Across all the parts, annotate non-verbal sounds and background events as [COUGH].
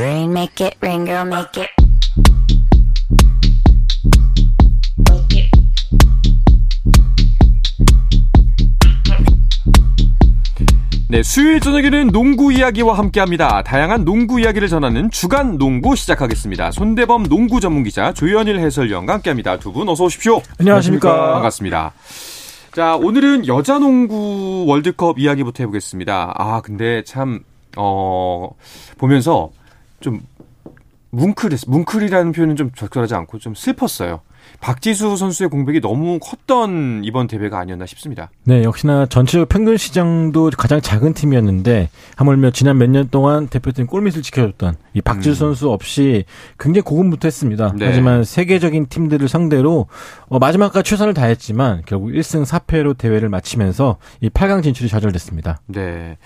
rain, make it rain, girl, make it. 네, 수요일 저녁에는 농구 이야기와 함께합니다. 다양한 농구 이야기를 전하는 주간 농구 시작하겠습니다. 손대범 농구 전문 기자 조현일 해설위원과 함께합니다. 두 분 어서 오십시오. 안녕하십니까. 반갑습니다. 자, 오늘은 여자 농구 월드컵 이야기부터 해보겠습니다. 아, 근데 참, 어, 보면서 좀 뭉클했, 뭉클이라는 표현은 좀 적절하지 않고 좀 슬펐어요. 박지수 선수의 공백이 너무 컸던 이번 대회가 아니었나 싶습니다. 네, 역시나 전체적 평균 시장도 가장 작은 팀이었는데 하물며 지난 몇 년 동안 대표팀 골밑을 지켜줬던 이 박지수 음. 선수 없이 굉장히 고군분투했습니다. 네. 하지만 세계적인 팀들을 상대로 어, 마지막까지 최선을 다했지만 결국 1승 4패로 대회를 마치면서 이 8강 진출이 좌절됐습니다. 네.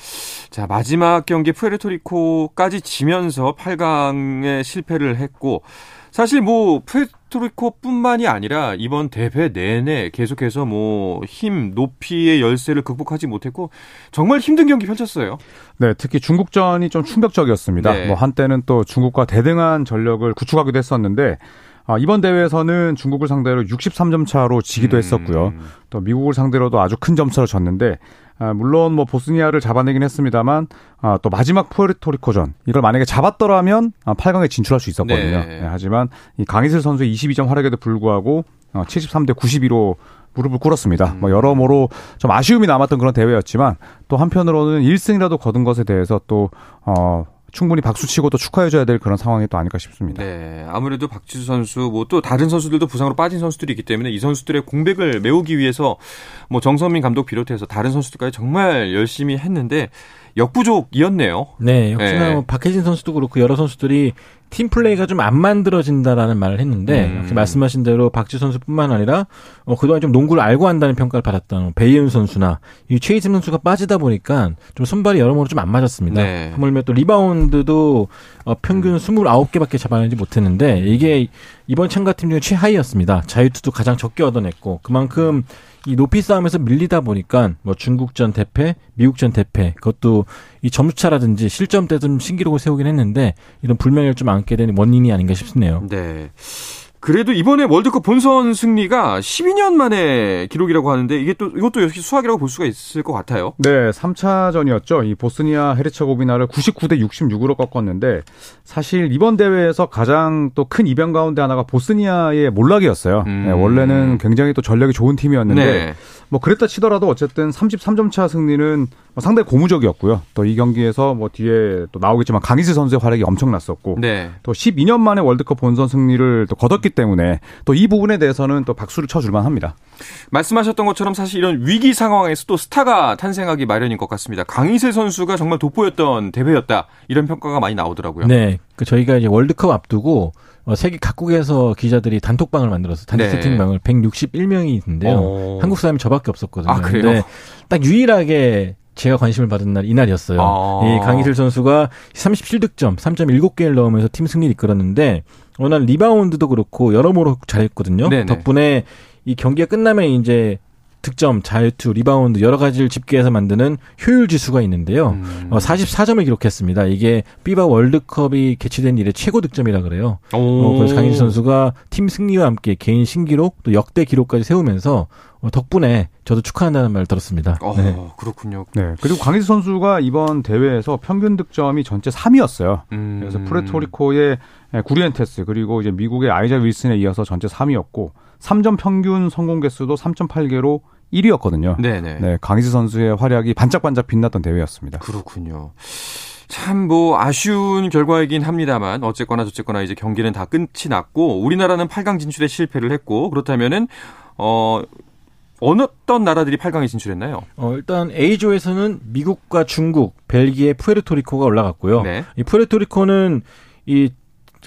자, 마지막 경기 푸에르토리코까지 지면서 8강에 실패를 했고 사실 뭐 푸에르토 리코뿐만이 아니라 이번 대회 내내 계속해서 뭐 힘 높이의 열세를 극복하지 못했고 정말 힘든 경기 펼쳤어요. 네, 특히 중국전이 좀 충격적이었습니다. 네. 뭐 한때는 또 중국과 대등한 전력을 구축하기도 했었는데 아, 이번 대회에서는 중국을 상대로 63점 차로 지기도 음. 했었고요. 또 미국을 상대로도 아주 큰 점차로 졌는데 아, 물론 뭐 보스니아를 잡아내긴 했습니다만 아, 또 마지막 푸에르토리코전 이걸 만약에 잡았더라면 아, 8강에 진출할 수 있었거든요. 네. 네, 하지만 이 강희슬 선수의 22점 활약에도 불구하고 어, 73대 92로 무릎을 꿇었습니다. 음. 뭐 여러모로 좀 아쉬움이 남았던 그런 대회였지만 또 한편으로는 1승이라도 거둔 것에 대해서 또 어, 충분히 박수치고 또 축하해줘야 될 그런 상황이 또 아닐까 싶습니다. 네, 아무래도 박지수 선수 뭐 또 다른 선수들도 부상으로 빠진 선수들이 있기 때문에 이 선수들의 공백을 메우기 위해서 뭐 정선민 감독 비롯해서 다른 선수들까지 정말 열심히 했는데 역부족이었네요. 네, 역시나 네. 뭐 박혜진 선수도 그렇고 여러 선수들이 팀 플레이가 좀 안 만들어진다라는 말을 했는데 음. 말씀하신 대로 박지수 선수뿐만 아니라 어, 그동안 좀 농구를 알고 한다는 평가를 받았던 배혜윤 선수나 이 최희진 선수가 빠지다 보니까 좀 손발이 여러모로 좀 안 맞았습니다. 네. 하물며 또 리바운드도 어, 평균 음. 29개밖에 잡아내지 못했는데 이게 이번 참가팀 중에 최하위였습니다. 자유투도 가장 적게 얻어냈고 그만큼 이 높이 싸움에서 밀리다 보니까 뭐 중국전 대패, 미국전 대패, 그것도 이 점수차라든지 실점 때 좀 신기록을 세우긴 했는데 이런 불명예를 좀 안게 된 원인이 아닌가 싶네요. 네. 그래도 이번에 월드컵 본선 승리가 12년 만에 기록이라고 하는데 이게 또 이것도 역시 수학이라고 볼 수가 있을 것 같아요. 네, 3차전이었죠. 이 보스니아 헤르체고비나를 99대 66으로 꺾었는데 사실 이번 대회에서 가장 또 큰 이변 가운데 하나가 보스니아의 몰락이었어요. 음. 네, 원래는 굉장히 또 전력이 좋은 팀이었는데 네. 뭐 그랬다 치더라도 어쨌든 33점 차 승리는 뭐 상당히 고무적이었고요. 또 이 경기에서 뭐 뒤에 또 나오겠지만 강희슬 선수의 활약이 엄청났었고 네. 또 12년 만에 월드컵 본선 승리를 또 거뒀기 때문에 또 이 부분에 대해서는 또 박수를 쳐줄만 합니다. 말씀하셨던 것처럼 사실 이런 위기 상황에서 또 스타가 탄생하기 마련인 것 같습니다. 강희슬 선수가 정말 돋보였던 대회였다. 이런 평가가 많이 나오더라고요. 네. 그 저희가 이제 월드컵 앞두고 어, 세계 각국에서 기자들이 단톡방을 만들어서 단톡 네. 채팅방을 161명이 있는데요. 오. 한국 사람이 저밖에 없었거든요. 아, 그래요? 딱 유일하게 제가 관심을 받은 날 이날이었어요. 아. 이 강이슬 선수가 37득점, 3.7개를 넣으면서 팀 승리를 이끌었는데 워낙 리바운드도 그렇고 여러모로 잘했거든요. 네네. 덕분에 이 경기가 끝나면 이제 득점, 자유투, 리바운드 여러 가지를 집계해서 만드는 효율 지수가 있는데요. 음. 어, 44점을 기록했습니다. 이게 피바 월드컵이 개최된 이래 최고 득점이라 그래요. 어, 그래서 강인 선수가 팀 승리와 함께 개인 신기록 또 역대 기록까지 세우면서 어, 덕분에 저도 축하한다는 말을 들었습니다. 어, 네. 그렇군요. 네. 그리고 강희수 선수가 이번 대회에서 평균 득점이 전체 3위였어요. 음. 그래서 프레토리코의 구리엔테스 그리고 이제 미국의 아이자 윌슨에 이어서 전체 3위였고 3점 평균 성공 개수도 3.8개로 1위였거든요. 네네. 네, 강희수 선수의 활약이 반짝반짝 빛났던 대회였습니다. 그렇군요. 참 뭐 아쉬운 결과이긴 합니다만 어쨌거나 저쨌거나 이제 경기는 다 끝이 났고 우리나라는 8강 진출에 실패를 했고 그렇다면은 어 어느 어떤 나라들이 8강에 진출했나요? 어, 일단 A조에서는 미국과 중국, 벨기에, 푸에르토리코가 올라갔고요. 네. 이 푸에르토리코는 이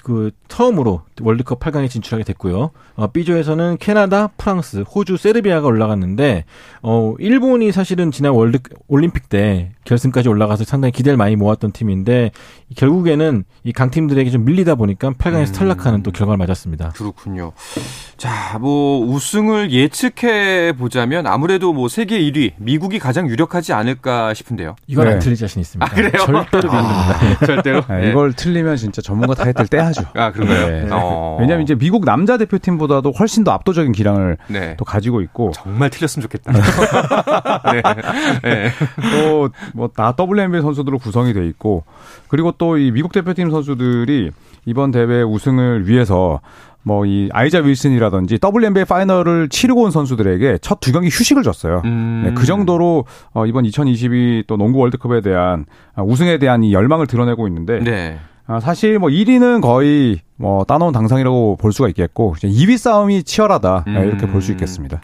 그그 처음으로 월드컵 8강에 진출하게 됐고요. 어, B조에서는 캐나다, 프랑스, 호주, 세르비아가 올라갔는데 어 일본이 사실은 지난 월드 올림픽 때 결승까지 올라가서 상당히 기대를 많이 모았던 팀인데 결국에는 이 강팀들에게 좀 밀리다 보니까 8강에서 음. 탈락하는 또 결과를 맞았습니다. 그렇군요. 자, 뭐 우승을 예측해 보자면 아무래도 뭐 세계 1위 미국이 가장 유력하지 않을까 싶은데요. 이건 네. 안 틀릴 자신 있습니다. 아, 그래요? 절대로 아, 네. 절대로. 네, 이걸 틀리면 진짜 전문가 타이틀 떼야죠. 아, 그런가요? 네. 어. 왜냐하면 이제 미국 남자 대표팀보다도 훨씬 더 압도적인 기량을 네. 또 가지고 있고 정말 틀렸으면 좋겠다. [LAUGHS] 네. 네. 또 뭐 다 WNBA 선수들로 구성이 돼 있고 그리고 또 이 미국 대표팀 선수들이 이번 대회 우승을 위해서 뭐이 아이자 윌슨이라든지 WNBA 파이널을 치르고 온 선수들에게 첫 두 경기 휴식을 줬어요. 음. 네, 그 정도로 어, 이번 2022 또 농구 월드컵에 대한 아, 우승에 대한 이 열망을 드러내고 있는데 네. 아, 사실 뭐 1위는 거의 뭐 따놓은 당상이라고 볼 수가 있겠고 2위 싸움이 치열하다 음. 이렇게 볼 수 있겠습니다.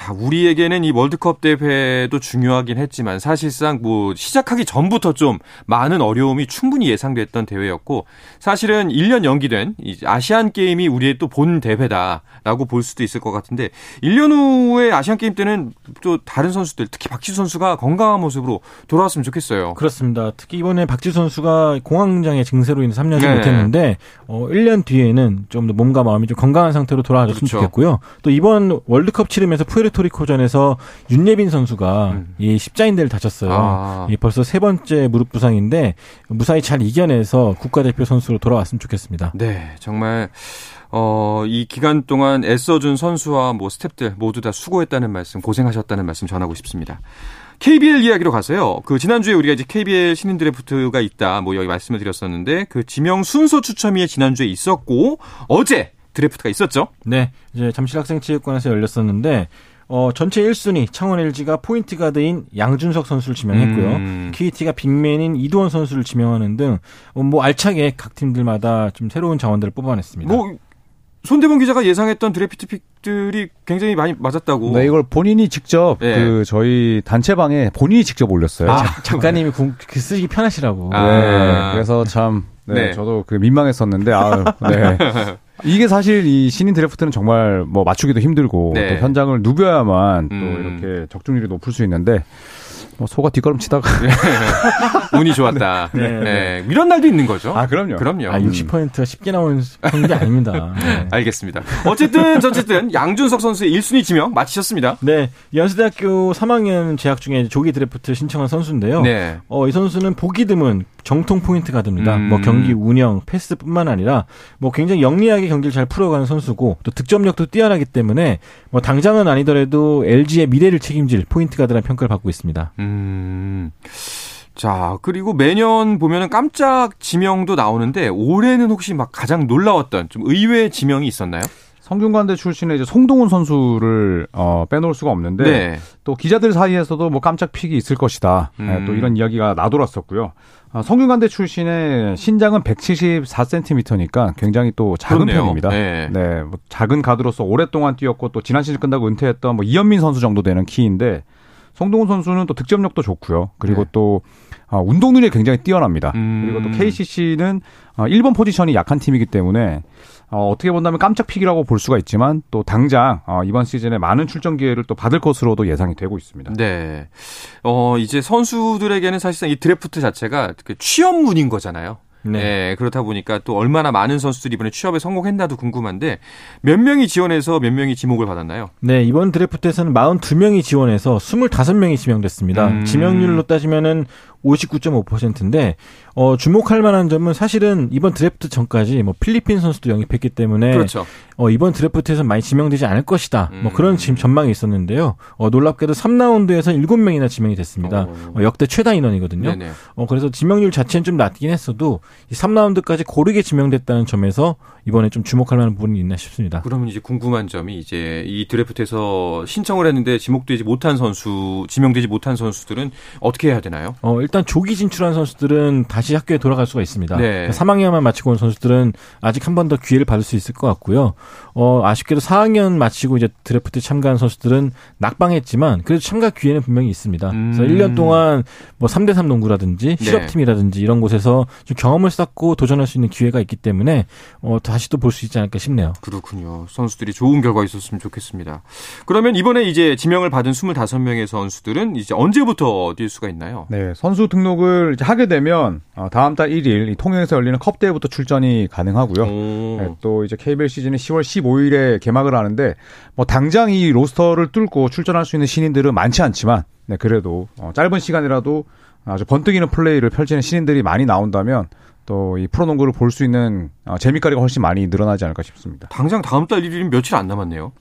자, 우리에게는 이 월드컵 대회도 중요하긴 했지만 사실상 뭐 시작하기 전부터 좀 많은 어려움이 충분히 예상됐던 대회였고 사실은 1년 연기된 이 아시안 게임이 우리의 또 본 대회다라고 볼 수도 있을 것 같은데 1년 후에 아시안 게임 때는 또 다른 선수들 특히 박지수 선수가 건강한 모습으로 돌아왔으면 좋겠어요. 그렇습니다. 특히 이번에 박지수 선수가 공황장애 증세로 인해 3년을 네. 못했는데 어 1년 뒤에는 좀 더 몸과 마음이 좀 건강한 상태로 돌아와줬으면 그렇죠. 좋겠고요. 또 이번 월드컵 치르면서 푸에르 토리코전에서 윤예빈 선수가 음. 이 십자인대를 다쳤어요. 아. 이 벌써 세 번째 무릎 부상인데 무사히 잘 이겨내서 국가대표 선수로 돌아왔으면 좋겠습니다. 네, 정말 어, 이 기간 동안 애써준 선수와 뭐 스탭들 모두 다 수고했다는 말씀, 고생하셨다는 말씀 전하고 싶습니다. KBL 이야기로 가서요. 그 지난주에 우리가 이제 KBL 신인 드래프트가 있다. 뭐 여기 말씀을 드렸었는데 그 지명 순서 추첨이 지난주에 있었고 어제 드래프트가 있었죠. 네. 이제 잠실학생체육관에서 열렸었는데 어, 전체 1순위 창원 LG가 포인트 가드인 양준석 선수를 지명했고요. 음. KT가 big man인 이두원 선수를 지명하는 등 뭐 어, 알차게 각 팀들마다 좀 새로운 자원들을 뽑아냈습니다. 뭐 손대범 기자가 예상했던 드래프트 픽들이 굉장히 많이 맞았다고. 네, 이걸 본인이 직접 네. 그 저희 단체방에 본인이 직접 올렸어요. 아, 작가님이 그 쓰기 편하시라고. 아. 네, 그래서 참 네, 네. 저도 그 민망했었는데 아, 네. [LAUGHS] 이게 사실 이 신인 드래프트는 정말 뭐 맞추기도 힘들고 네. 또 현장을 누벼야만 음. 또 이렇게 적중률이 높을 수 있는데 뭐 소가 뒷걸음치다가 [LAUGHS] 네. 운이 좋았다. [LAUGHS] 네. 네. 이런 날도 있는 거죠. 아 그럼요. 그럼요. 아 60%가 쉽게 나오는 게 [LAUGHS] 아닙니다. 네. 알겠습니다. 어쨌든 어쨌든 양준석 선수의 1순위 지명 마치셨습니다. 네, 연세대학교 3학년 재학 중에 조기 드래프트 신청한 선수인데요. 네. 어, 이 선수는 보기 드문 정통 포인트 가드입니다. 음. 뭐 경기 운영, 패스뿐만 아니라 뭐 굉장히 영리하게 경기를 잘 풀어가는 선수고 또 득점력도 뛰어나기 때문에 뭐 당장은 아니더라도 LG의 미래를 책임질 포인트 가드라는 평가를 받고 있습니다. 음. 자, 그리고 매년 보면은 깜짝 지명도 나오는데 올해는 혹시 막 가장 놀라웠던 좀 의외 지명이 있었나요? 성균관대 출신의 이제 송동훈 선수를 어, 빼놓을 수가 없는데 네. 또 기자들 사이에서도 뭐 깜짝 픽이 있을 것이다. 음. 네, 또 이런 이야기가 나돌았었고요. 어, 성균관대 출신의 신장은 174cm니까 굉장히 또 작은 그렇네요. 편입니다. 네. 네, 뭐 작은 가드로서 오랫동안 뛰었고 또 지난 시즌 끝나고 은퇴했던 뭐 이현민 선수 정도 되는 키인데 송동훈 선수는 또 득점력도 좋고요. 그리고 네. 또 어, 운동 능력이 굉장히 뛰어납니다. 음. 그리고 또 KCC는 어, 1번 포지션이 약한 팀이기 때문에 어, 어떻게 본다면 깜짝 pick이라고 볼 수가 있지만 또 당장 어, 이번 시즌에 많은 출전 기회를 또 받을 것으로도 예상이 되고 있습니다. 네. 어, 이제 선수들에게는 사실상 이 드래프트 자체가 그 취업문인 거잖아요. 네. 네. 그렇다 보니까 또 얼마나 많은 선수들이 이번에 취업에 성공했나도 궁금한데 몇 명이 지원해서 몇 명이 지목을 받았나요? 네, 이번 드래프트에서는 42명이 지원해서 25명이 지명됐습니다. 음. 지명률로 따지면은 59.5%인데 어, 주목할 만한 점은 사실은 이번 드래프트 전까지 뭐 필리핀 선수도 영입했기 때문에 그렇죠. 어, 이번 드래프트에서 많이 지명되지 않을 것이다. 뭐 음. 뭐 그런 지금 전망이 있었는데요. 어, 놀랍게도 3라운드에서 7명이나 지명이 됐습니다. 어, 역대 최다 인원이거든요. 네네. 어, 그래서 지명률 자체는 좀 낮긴 했어도 이 3라운드까지 고르게 지명됐다는 점에서 이번에 좀 주목할 만한 부분이 있나 싶습니다. 그러면 이제 궁금한 점이 이제 이 드래프트에서 신청을 했는데 지목되지 못한 선수, 지명되지 못한 선수들은 어떻게 해야 되나요? 어, 일단 조기 진출한 선수들은 다시 학교에 돌아갈 수가 있습니다. 네. 3학년만 마치고 온 선수들은 아직 한 번 더 기회를 받을 수 있을 것 같고요. 어, 아쉽게도 4학년 마치고 이제 드래프트 참가한 선수들은 낙방했지만 그래도 참가 기회는 분명히 있습니다. 음. 그래서 1년 동안 뭐 3대3 농구라든지 네. 실업팀이라든지 이런 곳에서 좀 경험을 쌓고 도전할 수 있는 기회가 있기 때문에 어, 다시 또 볼 수 있지 않을까 싶네요. 그렇군요. 선수들이 좋은 결과 있었으면 좋겠습니다. 그러면 이번에 이제 지명을 받은 25명의 선수들은 이제 언제부터 뛸 수가 있나요? 네, 선수 등록을 이제 하게 되면 어, 다음 달 1일 이 통영에서 열리는 컵 대회부터 출전이 가능하고요. 오. 네, 또 이제 KBL 시즌이 10월 15일 에 개막을 하는데 뭐 당장 이 로스터를 뚫고 출전할 수 있는 신인들은 많지 않지만 네, 그래도 어, 짧은 시간이라도 아주 번뜩이는 플레이를 펼치는 신인들이 많이 나온다면 또 이 프로농구를 볼 수 있는 어, 재미거리가 훨씬 많이 늘어나지 않을까 싶습니다. 당장 다음 달 1일이면 며칠 안 남았네요.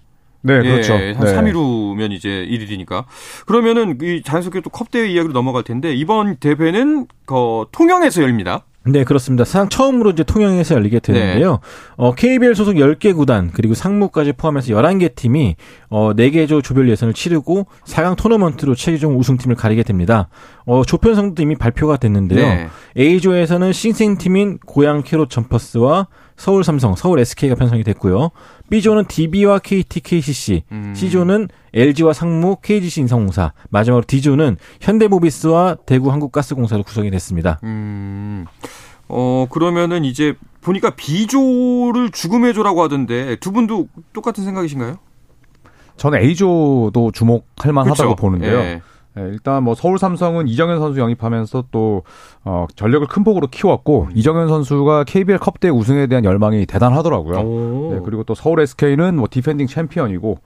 네, 그렇죠. 예, 한 네. 3일 후면 이제 1일이니까. 그러면은 이 자연스럽게 또 컵대회 이야기로 넘어갈 텐데 이번 대회는 그 통영에서 열립니다. 네, 그렇습니다. 사상 처음으로 이제 통영에서 열리게 되는데요. 어, KBL 소속 10개 구단, 그리고 상무까지 포함해서 11개 팀이, 어, 4개 조 조별 예선을 치르고 4강 토너먼트로 최종 우승팀을 가리게 됩니다. 어, 조편성도 이미 발표가 됐는데요. 네. A조에서는 신생팀인 고양 캐롯 점퍼스와 서울 삼성, 서울 SK가 편성이 됐고요. B조는 DB와 KT, KCC, 음. C조는 LG와 상무, KGC 인성공사, 마지막으로 D조는 현대모비스와 대구 한국가스공사로 구성이 됐습니다. 음. 어, 그러면은 이제 보니까 B조를 죽음의 조라고 하던데 두 분도 똑같은 생각이신가요? 저는 A조도 주목할 만하다고 그쵸? 보는데요. 예. 네, 일단 뭐 서울 삼성은 이정현 선수 영입하면서 또 어, 전력을 큰 폭으로 키웠고 이정현 선수가 KBL 컵대회 우승에 대한 열망이 대단하더라고요. 오. 네, 그리고 또 서울 SK는 뭐 디펜딩 챔피언이고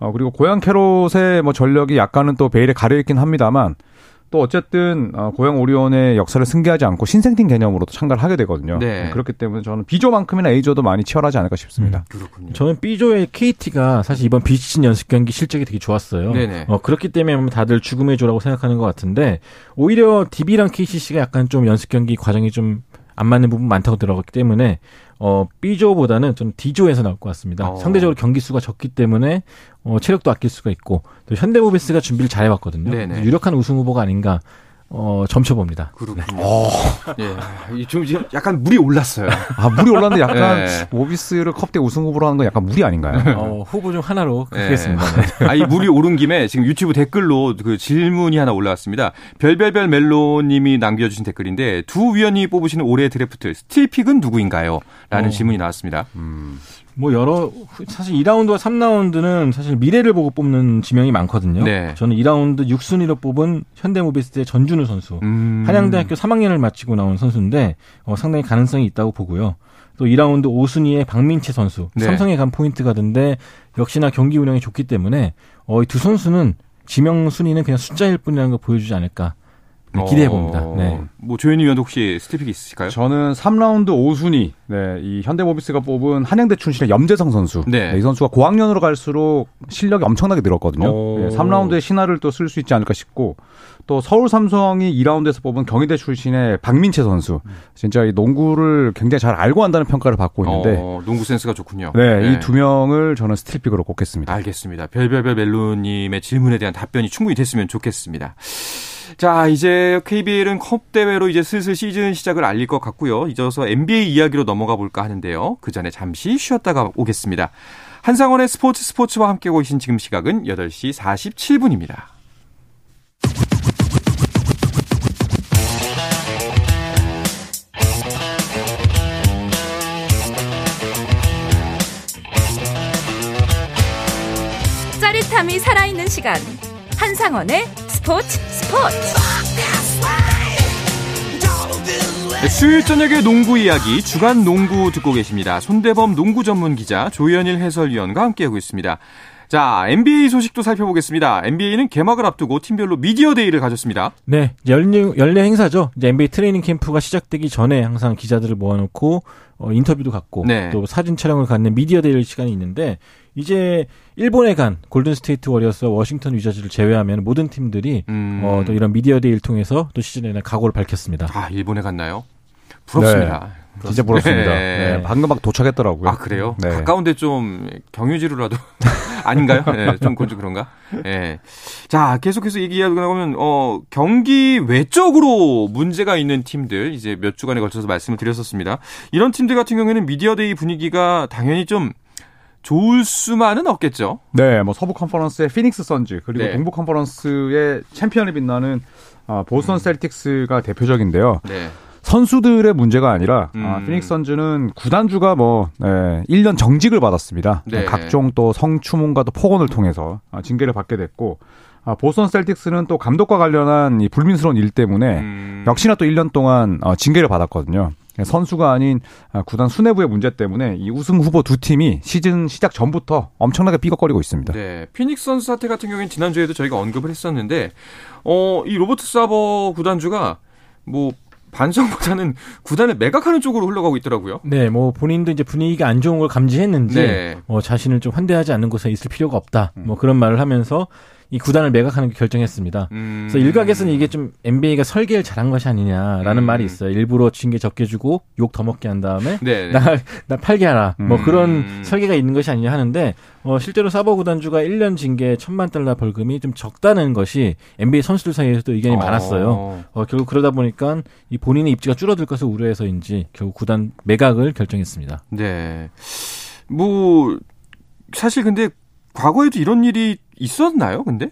어, 그리고 고양 캐롯의 뭐 전력이 약간은 또 베일에 가려 있긴 합니다만 또 어쨌든 어, 고양 오리온의 역사를 승계하지 않고 신생팀 개념으로 또 참가를 하게 되거든요. 네. 그렇기 때문에 저는 B조만큼이나 A조도 많이 치열하지 않을까 싶습니다. 그렇군요. 저는 B조의 KT가 사실 이번 비시즌 연습 경기 실적이 되게 좋았어요. 네네. 어, 그렇기 때문에 다들 죽음의 조라고 생각하는 것 같은데 오히려 DB랑 KCC가 약간 좀 연습 경기 과정이 좀 안 맞는 부분 많다고 들어갔기 때문에 어, B조보다는 좀 D조에서 나올 것 같습니다. 어. 상대적으로 경기 수가 적기 때문에 어, 체력도 아낄 수가 있고 또 현대모비스가 준비를 잘 해왔거든요. 네네. 그래서 유력한 우승 후보가 아닌가 어, 점쳐봅니다. 그렇군요. 예. 이좀 지금 약간 물이 올랐어요. 아 물이 올랐는데 약간 네. 모비스를 컵대회 우승 후보로 하는 건 약간 무리 아닌가요? 어, 후보 중 하나로 네. 하겠습니다. 아, 이 물이 오른 김에 지금 유튜브 댓글로 그 질문이 하나 올라왔습니다. 별별별 멜로님이 남겨주신 댓글인데 두 위원이 뽑으시는 올해의 드래프트 스틸픽은 누구인가요? 라는 어. 질문이 나왔습니다. 뭐 여러 사실 2라운드와 3라운드는 사실 미래를 보고 뽑는 지명이 많거든요. 네. 저는 2라운드 6순위로 뽑은 현대모비스의 전준우 선수. 음. 한양대학교 3학년을 마치고 나온 선수인데 어, 상당히 가능성이 있다고 보고요. 또 2라운드 5순위의 박민채 선수. 네. 삼성에 간 포인트 가든데 역시나 경기 운영이 좋기 때문에 어, 이 두 선수는 지명 순위는 그냥 숫자일 뿐이라는 걸 보여주지 않을까 네, 기대해 봅니다. 어, 네. 뭐 조현일 위원 혹시 스틸픽 있으실까요? 저는 3라운드 5순위, 네, 이 현대모비스가 뽑은 한양대 출신의 염재성 선수. 네. 이 선수가 고학년으로 갈수록 실력이 엄청나게 늘었거든요. 오. 네, 3라운드에 신화를 또 쓸 수 있지 않을까 싶고, 또 서울 삼성이 2라운드에서 뽑은 경희대 출신의 박민채 선수. 진짜 이 농구를 굉장히 잘 알고 한다는 평가를 받고 있는데, 어, 농구 센스가 좋군요. 네, 이 두 명을 저는 스틸픽으로 꼽겠습니다. 알겠습니다. 별별별 멜로님의 질문에 대한 답변이 충분히 됐으면 좋겠습니다. 자, 이제 KBL은 컵 대회로 이제 슬슬 시즌 시작을 알릴 것 같고요. 이어서 NBA 이야기로 넘어가 볼까 하는데요. 그 전에 잠시 쉬었다가 오겠습니다. 한상원의 스포츠 스포츠와 함께 오신 지금 시각은 8시 47분입니다. 짜릿함이 살아있는 시간 한상원의 스포츠 스포츠 네, 수요일 저녁의 농구 이야기 주간 농구 듣고 계십니다. 손대범 농구 전문 기자 조현일 해설위원과 함께하고 있습니다. 자, NBA 소식도 살펴보겠습니다. NBA는 개막을 앞두고 팀별로 미디어 데이를 가졌습니다. 네, 이제 연례, 연례 행사죠. 이제 NBA 트레이닝 캠프가 시작되기 전에 항상 기자들을 모아놓고 어, 인터뷰도 갖고 네. 또 사진 촬영을 갖는 미디어 데이 시간이 있는데 이제 일본에 간 골든 스테이트 워리어스와 워싱턴 위저즈를 제외하면 모든 팀들이 음. 어, 또 이런 미디어 데이를 통해서 또 시즌에 는 각오를 밝혔습니다. 아, 일본에 갔나요? 부럽습니다. 진짜 부럽습니다. 네. 네, 방금 막 도착했더라고요. 아 그래요? 네. 가까운데 좀 경유지로라도 [LAUGHS] 아닌가요? 네, 좀 곤주 그런가? 예. 네. 자 계속해서 얘기하다 보면 어 경기 외적으로 문제가 있는 팀들 이제 몇 주간에 걸쳐서 말씀을 드렸었습니다. 이런 팀들 같은 경우에는 미디어데이 분위기가 당연히 좀 좋을 수만은 없겠죠. 네, 뭐 서부 컨퍼런스의 피닉스 선즈 그리고 네. 동부 컨퍼런스의 챔피언에 빛나는 아, 보스턴 셀틱스가 대표적인데요. 네. 선수들의 문제가 아니라 음. 아, 피닉스 선즈는 구단주가 뭐 네, 1년 정직을 받았습니다. 네. 각종 또 성추문과 또 폭언을 통해서 아, 징계를 받게 됐고 아, 보스턴 셀틱스는 또 감독과 관련한 이 불미스러운 일 때문에 음. 역시나 또 1년 동안 어, 징계를 받았거든요. 선수가 아닌 아, 구단 수뇌부의 문제 때문에 이 우승 후보 두 팀이 시즌 시작 전부터 엄청나게 삐걱거리고 있습니다. 네, 피닉스 선수 사태 같은 경우에는 지난주에도 저희가 언급을 했었는데, 어, 이 로버트 사버 구단주가 뭐 반성보다는 구단을 매각하는 쪽으로 흘러가고 있더라고요. 네, 뭐 본인도 이제 분위기가 안 좋은 걸 감지했는지 네. 뭐 자신을 좀 환대하지 않는 곳에 있을 필요가 없다. 뭐 그런 말을 하면서 이 구단을 매각하는 게 결정했습니다. 음. 그래서 일각에서는 이게 좀 NBA가 설계를 잘한 것이 아니냐라는 음. 말이 있어요. 일부러 징계 적게 주고 욕 더 먹게 한 다음에 네. [LAUGHS] 나, 나 팔게 하라. 뭐 음. 그런 설계가 있는 것이 아니냐 하는데, 어, 실제로 사버 구단주가 1년 징계 천만 달러 벌금이 좀 적다는 것이 NBA 선수들 사이에서도 의견이 많았어요. 어. 어, 결국 그러다 보니까 이 본인의 입지가 줄어들 것을 우려해서인지 결국 구단 매각을 결정했습니다. 네. 뭐 사실 근데 과거에도 이런 일이 있었나요? 근데?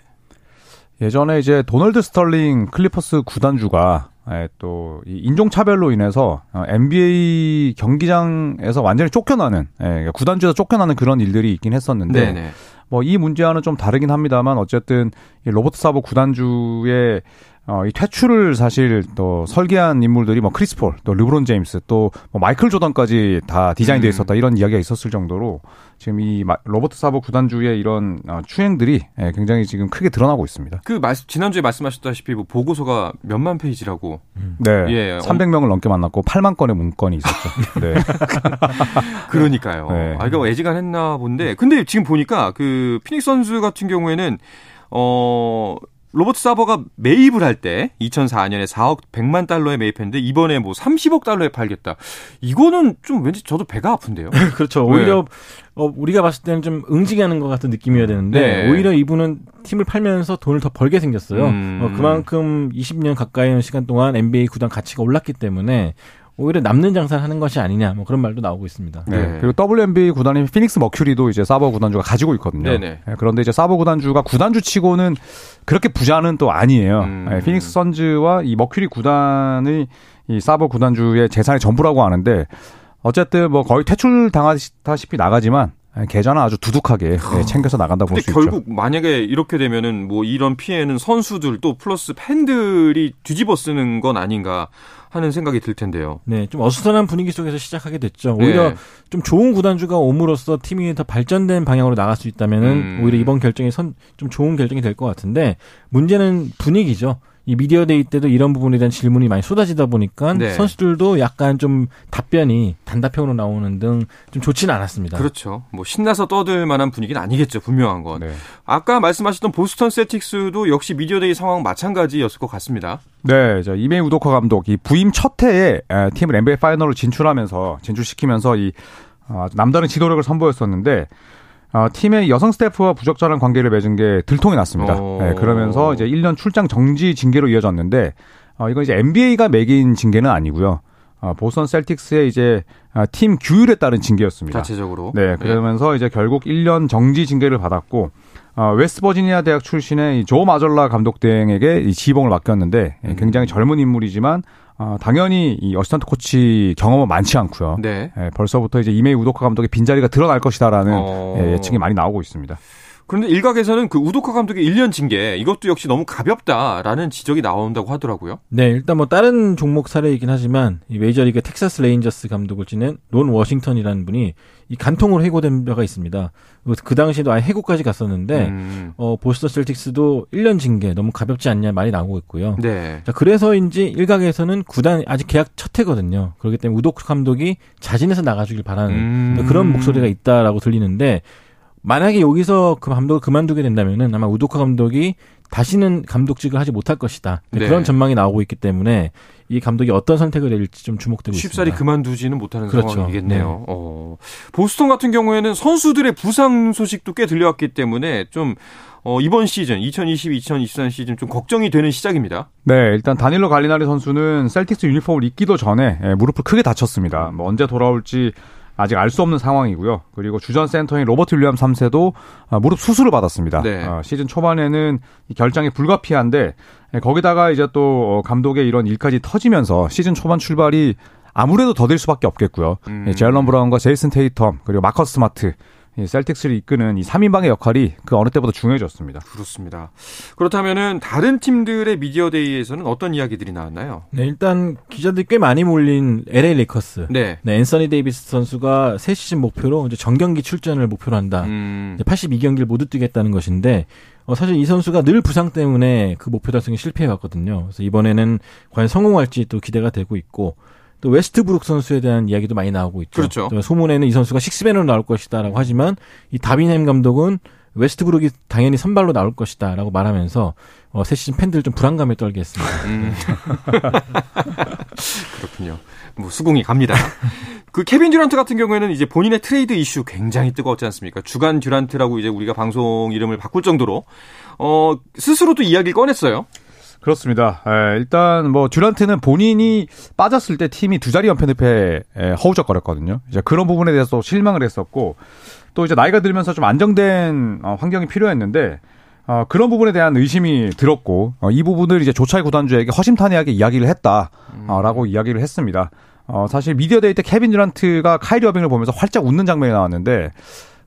예전에 이제 도널드 스털링 클리퍼스 구단주가 예, 또 이 인종차별로 인해서 어, NBA 경기장에서 완전히 쫓겨나는 예, 그러니까 구단주에서 쫓겨나는 그런 일들이 있긴 했었는데 네네. 뭐 이 문제와는 좀 다르긴 합니다만 어쨌든 이 로버트 사보 구단주의 어, 이 퇴출을 사실 또 설계한 인물들이 뭐 크리스 폴, 또 르브론 제임스, 또 뭐 마이클 조던까지 다 디자인되어 음. 있었다 이런 이야기가 있었을 정도로 지금 이 마- 로버트 사보 구단주의 이런 어, 추행들이 예, 굉장히 지금 크게 드러나고 있습니다. 그 말, 지난주에 말씀하셨다시피 뭐 보고서가 몇만 페이지라고. 네, 예, 300명을 넘게 만났고 8만 건의 문건이 있었죠. [LAUGHS] 네. [LAUGHS] 그러니까요. 네. 아, 이거 애지간했나 본데. 근데 지금 보니까 그 피닉스 선수 같은 경우에는 어 로버트 사버가 매입을 할 때 2004년에 4억 100만 달러에 매입했는데 이번에 뭐 30억 달러에 팔겠다. 이거는 좀 왠지 저도 배가 아픈데요. [LAUGHS] 그렇죠. 오히려 어, 우리가 봤을 때는 좀 응징하는 것 같은 느낌이어야 되는데 네. 오히려 이분은 팀을 팔면서 돈을 더 벌게 생겼어요. 음. 어, 그만큼 20년 가까이 시간 동안 NBA 구단 가치가 올랐기 때문에 오히려 남는 장사를 하는 것이 아니냐 뭐 그런 말도 나오고 있습니다. 네. 네. 그리고 WNBA 구단인 피닉스 머큐리도 이제 사버 구단주가 가지고 있거든요. 네네. 네, 그런데 이제 사버 구단주가 구단주 치고는 그렇게 부자는 또 아니에요. 음. 네, 피닉스 선즈와 이 머큐리 구단이 이 사버 구단주의 재산의 전부라고 하는데 어쨌든 뭐 거의 퇴출 당하다시피 나가지만 계좌는 아주 두둑하게 네, 챙겨서 나간다고 볼수 있죠. 결국 만약에 이렇게 되면은 뭐 이런 피해는 선수들 또 플러스 팬들이 뒤집어 쓰는 건 아닌가 하는 생각이 들 텐데요. 네, 좀 어수선한 분위기 속에서 시작하게 됐죠. 오히려 네. 좀 좋은 구단주가 옴으로써 팀이 더 발전된 방향으로 나갈 수 있다면은 음. 오히려 이번 결정이 선, 좀 좋은 결정이 될 것 같은데 문제는 분위기죠. 이 미디어 데이 때도 이런 부분에 대한 질문이 많이 쏟아지다 보니까 네. 선수들도 약간 좀 답변이 단답형으로 나오는 등 좀 좋지는 않았습니다. 그렇죠. 뭐 신나서 떠들 만한 분위기는 아니겠죠. 분명한 건. 네. 아까 말씀하셨던 보스턴 셀틱스도 역시 미디어데이 상황 마찬가지였을 것 같습니다. 네, 저 이메이 우도커 감독 이 부임 첫 해에 에, 팀을 NBA 파이널로 진출하면서 진출시키면서 이 어, 남다른 지도력을 선보였었는데 어, 팀의 여성 스태프와 부적절한 관계를 맺은 게 들통이 났습니다. 오. 네, 그러면서 이제 1년 출장 정지 징계로 이어졌는데 어, 이건 이제 NBA가 매긴 징계는 아니고요. 어, 보스턴 셀틱스의 이제 아, 팀 규율에 따른 징계였습니다. 자체적으로. 네, 그러면서 이제 결국 1년 정지 징계를 받았고 어, 웨스트버지니아 대학 출신의 이조 마졸라 감독 등에게 이 지휘봉을 맡겼는데 예, 굉장히 젊은 인물이지만 어, 당연히 이 어시스턴트 코치 경험은 많지 않고요. 네. 예, 벌써부터 이제 이메이 우도카 감독의 빈자리가 드러날 것이다라는 어. 예, 예측이 많이 나오고 있습니다. 그런데 일각에서는 그 우도카 감독의 1년 징계 이것도 역시 너무 가볍다라는 지적이 나온다고 하더라고요. 네, 일단 뭐 다른 종목 사례이긴 하지만 이 메이저리그 텍사스 레인저스 감독을 지낸 론 워싱턴이라는 분이 이 간통으로 해고된 바가 있습니다. 그- 그 당시에도 아예 해고까지 갔었는데 음. 어 보스턴 셀틱스도 1년 징계 너무 가볍지 않냐 말이 나오고 있고요. 네. 자, 그래서인지 일각에서는 구단 아직 계약 첫 해거든요. 그렇기 때문에 우도크 감독이 자진해서 나가주길 바라는 음. 그런 목소리가 있다라고 들리는데 만약에 여기서 그 감독을 그만두게 된다면은 아마 우도카 감독이 다시는 감독직을 하지 못할 것이다. 네. 그런 전망이 나오고 있기 때문에 이 감독이 어떤 선택을 내릴지 좀 주목되고 쉽사리 있습니다. 그만두지는 못하는 그렇죠. 상황이겠네요. 네. 어, 보스턴 같은 경우에는 선수들의 부상 소식도 꽤 들려왔기 때문에 좀 어, 이번 시즌 2022-2023 시즌 좀 걱정이 되는 시작입니다. 네, 일단 다닐로 갈리나리 선수는 셀틱스 유니폼을 입기도 전에 예, 무릎을 크게 다쳤습니다. 뭐 언제 돌아올지 아직 알 수 없는 상황이고요. 그리고 주전 센터인 로버트 윌리엄 3세도 아, 무릎 수술을 받았습니다. 네. 어, 시즌 초반에는 이 결장이 불가피한데 예, 거기다가 이제 또 어, 감독의 이런 일까지 터지면서 시즌 초반 출발이 아무래도 더딜 수밖에 없겠고요. 음. 예, 제일런 브라운과 제이슨 테이텀 그리고 마커스 스마트 이 셀틱스를 이끄는 이 3인방의 역할이 그 어느 때보다 중요해졌습니다. 그렇습니다. 그렇다면은 다른 팀들의 미디어 데이에서는 어떤 이야기들이 나왔나요? 네, 일단 기자들이 꽤 많이 몰린 LA 레이커스. 네. 네, 앤서니 데이비스 선수가 새 시즌 목표로 이제 전경기 출전을 목표로 한다. 음, 82경기를 모두 뛰겠다는 것인데 어, 사실 이 선수가 늘 부상 때문에 그 목표 달성에 실패해 왔거든요. 그래서 이번에는 과연 성공할지 또 기대가 되고 있고 또 웨스트브룩 선수에 대한 이야기도 많이 나오고 있죠. 그렇죠. 또 소문에는 이 선수가 식스맨으로 나올 것이다라고 하지만 이 다빈 햄 감독은 웨스트브룩이 당연히 선발로 나올 것이다라고 말하면서 어, 새 시즌 팬들 좀 불안감에 떨게 했습니다. 음. [LAUGHS] 그렇군요. 뭐 수긍이 갑니다. 그 케빈 듀란트 같은 경우에는 이제 본인의 트레이드 이슈 굉장히 뜨거웠지 않습니까? 주간 듀란트라고 이제 우리가 방송 이름을 바꿀 정도로 어 스스로도 이야기를 꺼냈어요. 그렇습니다. 에, 일단 뭐 듀란트는 본인이 빠졌을 때 팀이 두 자리 연패 늪에 에, 허우적거렸거든요. 이제 그런 부분에 대해서 실망을 했었고 또 이제 나이가 들면서 좀 안정된 어, 환경이 필요했는데 어, 그런 부분에 대한 의심이 들었고 어, 이 부분을 이제 조 차이 구단주에게 허심탄회하게 이야기를 했다라고 이야기를 했습니다. 어, 사실 미디어 데이 때 케빈 듀란트가 카이리 어빙을 보면서 활짝 웃는 장면이 나왔는데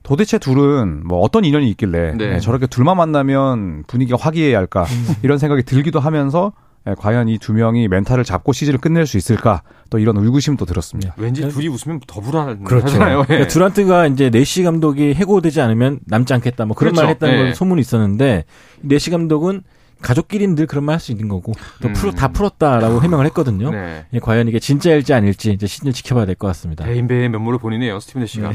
도대체 둘은 뭐 어떤 인연이 있길래 네. 예, 저렇게 둘만 만나면 분위기가 화기애애 할까 이런 생각이 들기도 하면서 예, 과연 이 두 명이 멘탈을 잡고 시즌을 끝낼 수 있을까 또 이런 의구심도 들었습니다. 왠지 둘이 웃으면 더 불안하잖아요. 그렇죠. 예. 그러니까 듀란트가 이제 네시 감독이 해고되지 않으면 남지 않겠다 뭐 그런 그렇죠. 말 했다는 네. 걸 소문이 있었는데 네시 감독은 가족끼리는 늘 그런 말 할 수 있는 거고 또 음. 풀어 다 풀었다라고 해명을 했거든요. 네. 예, 과연 이게 진짜일지 아닐지 이제 시즌을 지켜봐야 될 것 같습니다. 대인배의 면모를 보이네요, 스티브 내시가. 네.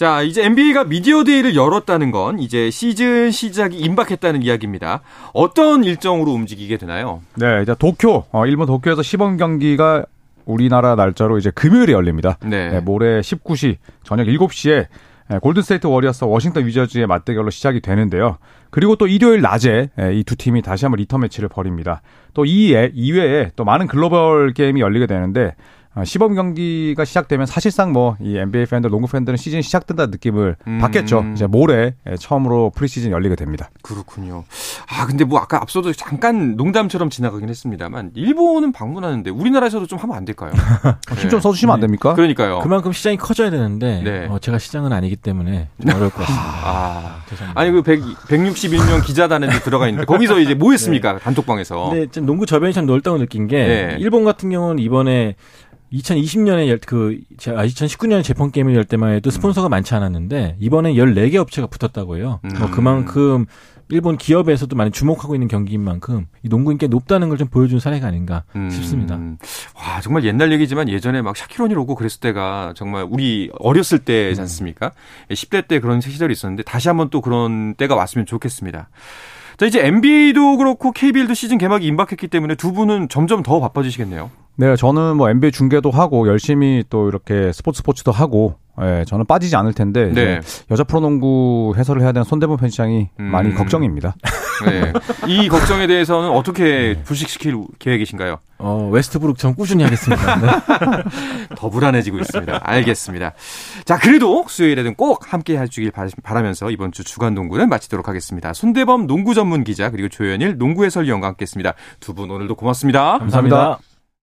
자, 이제 NBA가 미디어 데이를 열었다는 건 이제 시즌 시작이 임박했다는 이야기입니다. 어떤 일정으로 움직이게 되나요? 네, 이제 도쿄, 어, 일본 도쿄에서 시범 경기가 우리나라 날짜로 이제 금요일에 열립니다. 네. 네, 모레 19시 저녁 7시에 골든스테이트 워리어스와 워싱턴 위저즈의 맞대결로 시작이 되는데요. 그리고 또 일요일 낮에 이 두 팀이 다시 한번 리턴 매치를 벌입니다. 또 이 이외에 또 많은 글로벌 게임이 열리게 되는데 어, 시범 경기가 시작되면 사실상 뭐 이 NBA 팬들, 농구 팬들은 시즌 시작된다는 느낌을 음. 받겠죠. 이제 모레 처음으로 프리시즌 열리게 됩니다. 그렇군요. 아, 근데 뭐 아까 앞서도 잠깐 농담처럼 지나가긴 했습니다만 일본은 방문하는데 우리나라에서도 좀 하면 안 될까요? [LAUGHS] 힘좀 써주시면 안 됩니까? 그러니까요. 그만큼 시장이 커져야 되는데 네. 어, 제가 시장은 아니기 때문에 좀 어려울 것 같습니다. 아, 죄송합니다. 아니 그 100, 161명 기자단에 들어가 있는데 거기서 이제 [LAUGHS] 뭐 했습니까? 단톡방에서. 근데 좀 농구 저변이 참 넓다고 느낀 게 네. 일본 같은 경우는 이번에 2020년에 그 2019년 재팬 게임을 열 때만 해도 스폰서가 많지 않았는데 이번에 14개 업체가 붙었다고 해요. 음. 뭐 그만큼 일본 기업에서도 많이 주목하고 있는 경기인 만큼 이 농구 인기가 높다는 걸 좀 보여준 사례가 아닌가 음. 싶습니다. 와, 정말 옛날 얘기지만 예전에 막 샤키로니 오고 그랬을 때가 정말 우리 어렸을 때지 않습니까? 10대 때 그런 시절이 있었는데 다시 한번 또 그런 때가 왔으면 좋겠습니다. 자, 이제 NBA도 그렇고 KBL도 시즌 개막이 임박했기 때문에 두 분은 점점 더 바빠지시겠네요. 네, 저는 뭐 NBA 중계도 하고 열심히 또 이렇게 스포츠 스포츠도 하고, 예, 저는 빠지지 않을 텐데 네. 여자 프로농구 해설을 해야 되는 손대문 편집장이 음. 많이 걱정입니다. 네. 이 걱정에 대해서는 어떻게 불식시킬 계획이신가요? 어, 웨스트브룩처럼 꾸준히 하겠습니다. 네. [LAUGHS] 더 불안해지고 있습니다. 알겠습니다. 자, 그래도 수요일에는 꼭 함께 해주길 바- 바라면서 이번 주 주간 농구는 마치도록 하겠습니다. 손대범 농구 전문 기자 그리고 조현일 농구 해설위원과 함께했습니다. 두 분 오늘도 고맙습니다. 감사합니다.